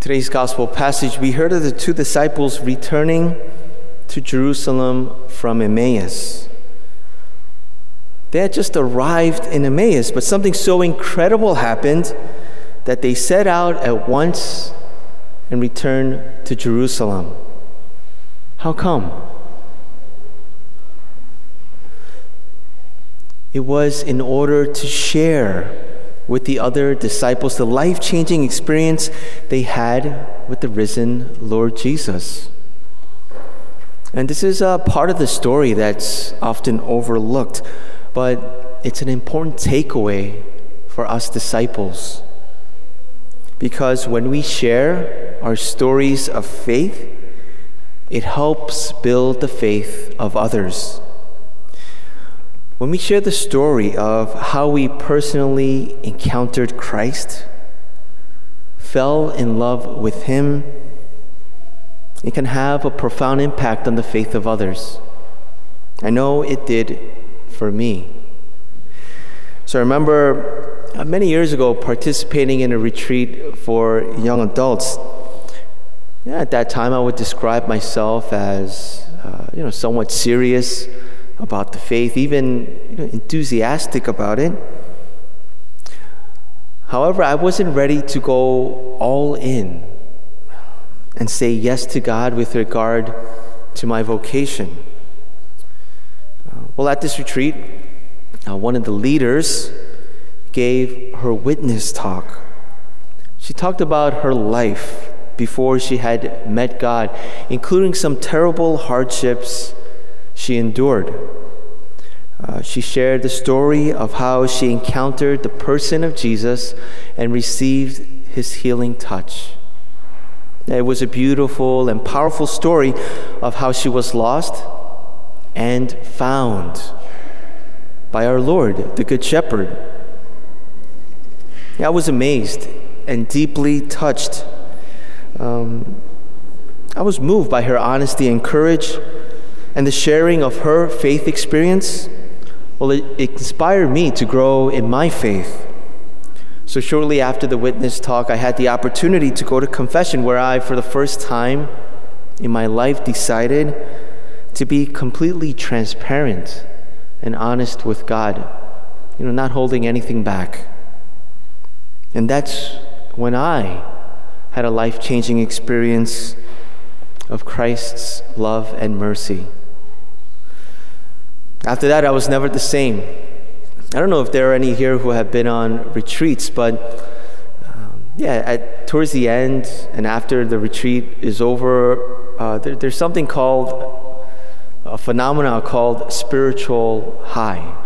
Today's gospel passage, we heard of the two disciples returning to Jerusalem from Emmaus. They had just arrived in Emmaus, but something so incredible happened that they set out at once and returned to Jerusalem. How come? It was in order to share with the other disciples the life changing experience they had with the risen Lord Jesus. And this is a part of the story that's often overlooked, but it's an important takeaway for us disciples. Because when we share our stories of faith, it helps build the faith of others. When we share the story of how we personally encountered Christ, fell in love with Him, it can have a profound impact on the faith of others. I know it did for me. So I remember uh, many years ago participating in a retreat for young adults. Yeah, at that time, I would describe myself as, uh, you know, somewhat serious about the faith, even you know, enthusiastic about it. However, I wasn't ready to go all in and say yes to God with regard to my vocation. Well, at this retreat, uh, one of the leaders gave her witness talk. She talked about her life before she had met God, including some terrible hardships she endured. Uh, she shared the story of how she encountered the person of Jesus and received his healing touch. It was a beautiful and powerful story of how she was lost and found by our Lord, the Good Shepherd. I was amazed and deeply touched. Um, I was moved by her honesty and courage and the sharing of her faith experience, well, it, inspired me to grow in my faith. So, shortly after the witness talk, I had the opportunity to go to confession where I, for the first time in my life, decided to be completely transparent and honest with God, you know, not holding anything back. And that's when I had a life changing experience of Christ's love and mercy. After that, I was never the same. I don't know if there are any here who have been on retreats, but um, yeah, at, towards the end and after the retreat is over, uh, there, there's something called a phenomenon called spiritual high.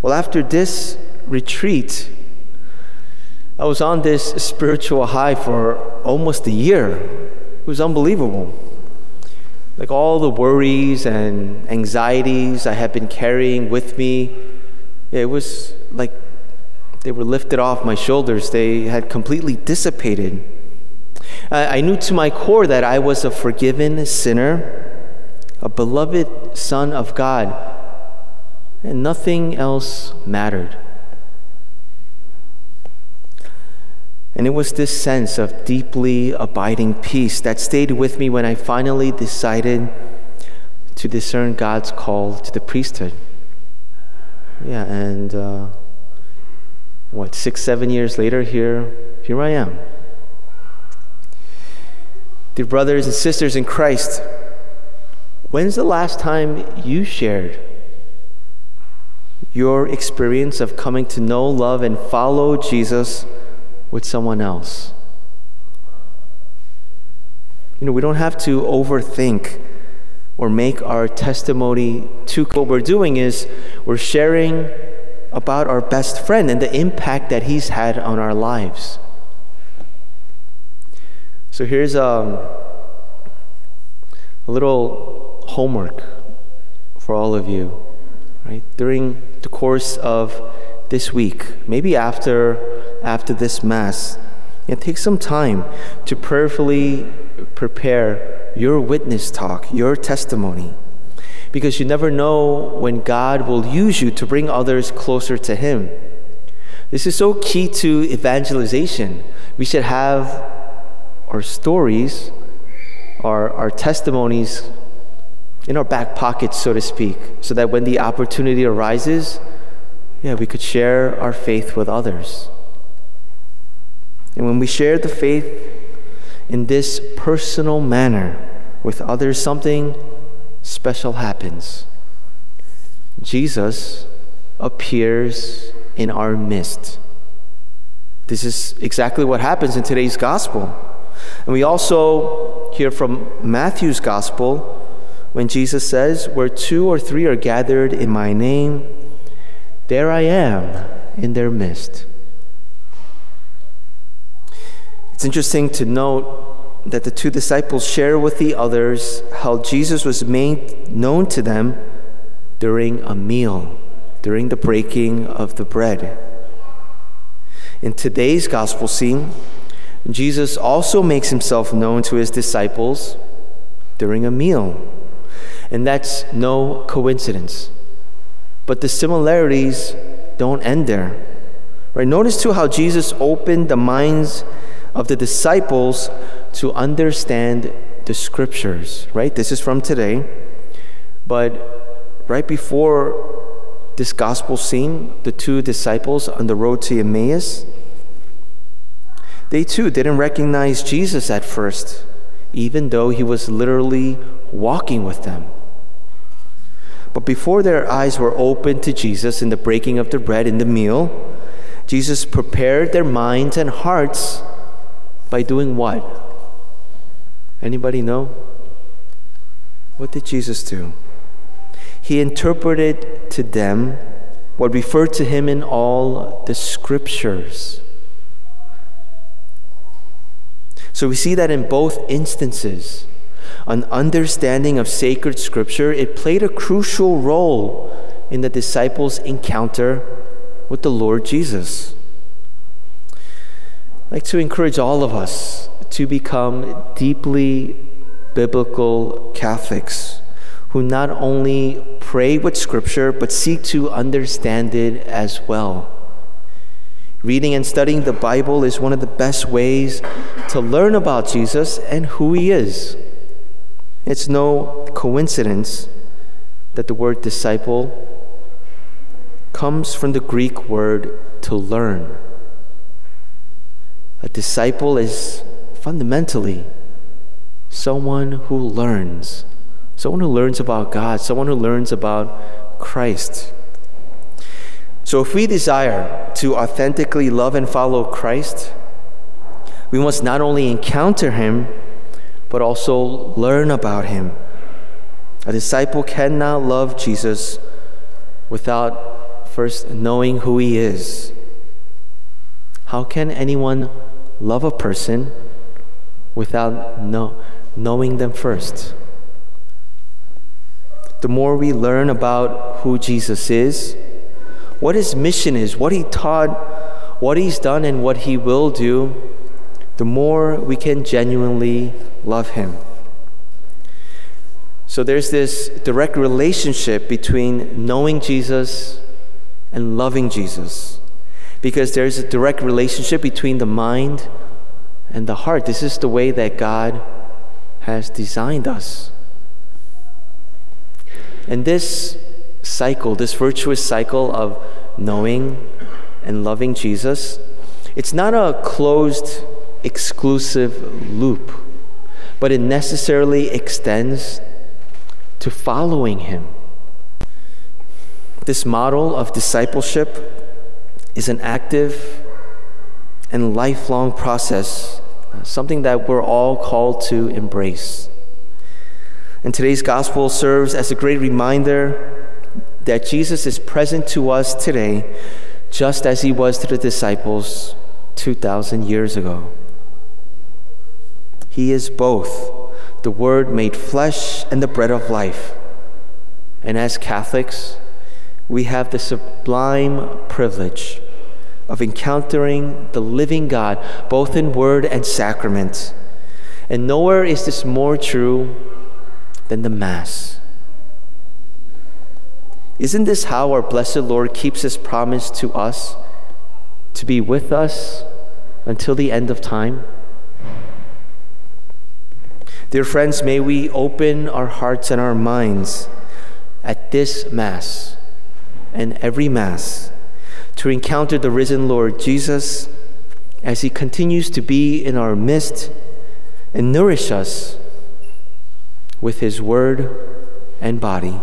Well, after this retreat, I was on this spiritual high for almost a year. It was unbelievable like all the worries and anxieties I had been carrying with me, it was like they were lifted off my shoulders. They had completely dissipated. I knew to my core that I was a forgiven sinner, a beloved Son of God, and nothing else mattered. And it was this sense of deeply abiding peace that stayed with me when I finally decided to discern God's call to the priesthood. Yeah, and uh, what, six, seven years later, here, here I am. Dear brothers and sisters in Christ, when's the last time you shared your experience of coming to know, love, and follow Jesus? With someone else. You know, we don't have to overthink or make our testimony too. What we're doing is we're sharing about our best friend and the impact that he's had on our lives. So here's um, a little homework for all of you, right? During the course of this week, maybe after after this mass, and take some time to prayerfully prepare your witness talk, your testimony, because you never know when God will use you to bring others closer to Him. This is so key to evangelization We should have our stories, our, our testimonies in our back pockets, so to speak, so that when the opportunity arises, yeah, we could share our faith with others. And when we share the faith in this personal manner with others, something special happens. Jesus appears in our midst. This is exactly what happens in today's gospel. And we also hear from Matthew's gospel when Jesus says, Where two or three are gathered in my name, there I am in their midst. It's interesting to note that the two disciples share with the others how Jesus was made known to them during a meal, during the breaking of the bread. In today's gospel scene, Jesus also makes himself known to his disciples during a meal. And that's no coincidence. But the similarities don't end there. Right? Notice too how Jesus opened the minds of the disciples to understand the scriptures, right? This is from today. But right before this gospel scene, the two disciples on the road to Emmaus, they too didn't recognize Jesus at first, even though he was literally walking with them. But before their eyes were opened to Jesus in the breaking of the bread in the meal, Jesus prepared their minds and hearts by doing what? Anybody know? What did Jesus do? He interpreted to them what referred to him in all the scriptures. So we see that in both instances, an understanding of sacred scripture, it played a crucial role in the disciples' encounter with the Lord Jesus. Like to encourage all of us to become deeply biblical Catholics who not only pray with Scripture but seek to understand it as well. Reading and studying the Bible is one of the best ways to learn about Jesus and who he is. It's no coincidence that the word disciple comes from the Greek word to learn. A disciple is fundamentally someone who learns, someone who learns about God, someone who learns about Christ. So, if we desire to authentically love and follow Christ, we must not only encounter Him, but also learn about Him. A disciple cannot love Jesus without first knowing who He is. How can anyone love a person without know, knowing them first. The more we learn about who Jesus is, what his mission is, what he taught, what he's done, and what he will do, the more we can genuinely love him. So there's this direct relationship between knowing Jesus and loving Jesus because there's a direct relationship between the mind and the heart. This is the way that God has designed us. And this cycle, this virtuous cycle of knowing and loving Jesus, it's not a closed, exclusive loop, but it necessarily extends to following Him. This model of discipleship is an active and lifelong process, something that we're all called to embrace. And today's gospel serves as a great reminder that Jesus is present to us today, just as he was to the disciples 2,000 years ago. He is both the Word made flesh and the bread of life. And as Catholics, we have the sublime privilege of encountering the living God, both in word and sacrament. And nowhere is this more true than the Mass. Isn't this how our blessed Lord keeps his promise to us to be with us until the end of time? Dear friends, may we open our hearts and our minds at this Mass and every Mass to encounter the risen Lord Jesus as he continues to be in our midst and nourish us with his word and body.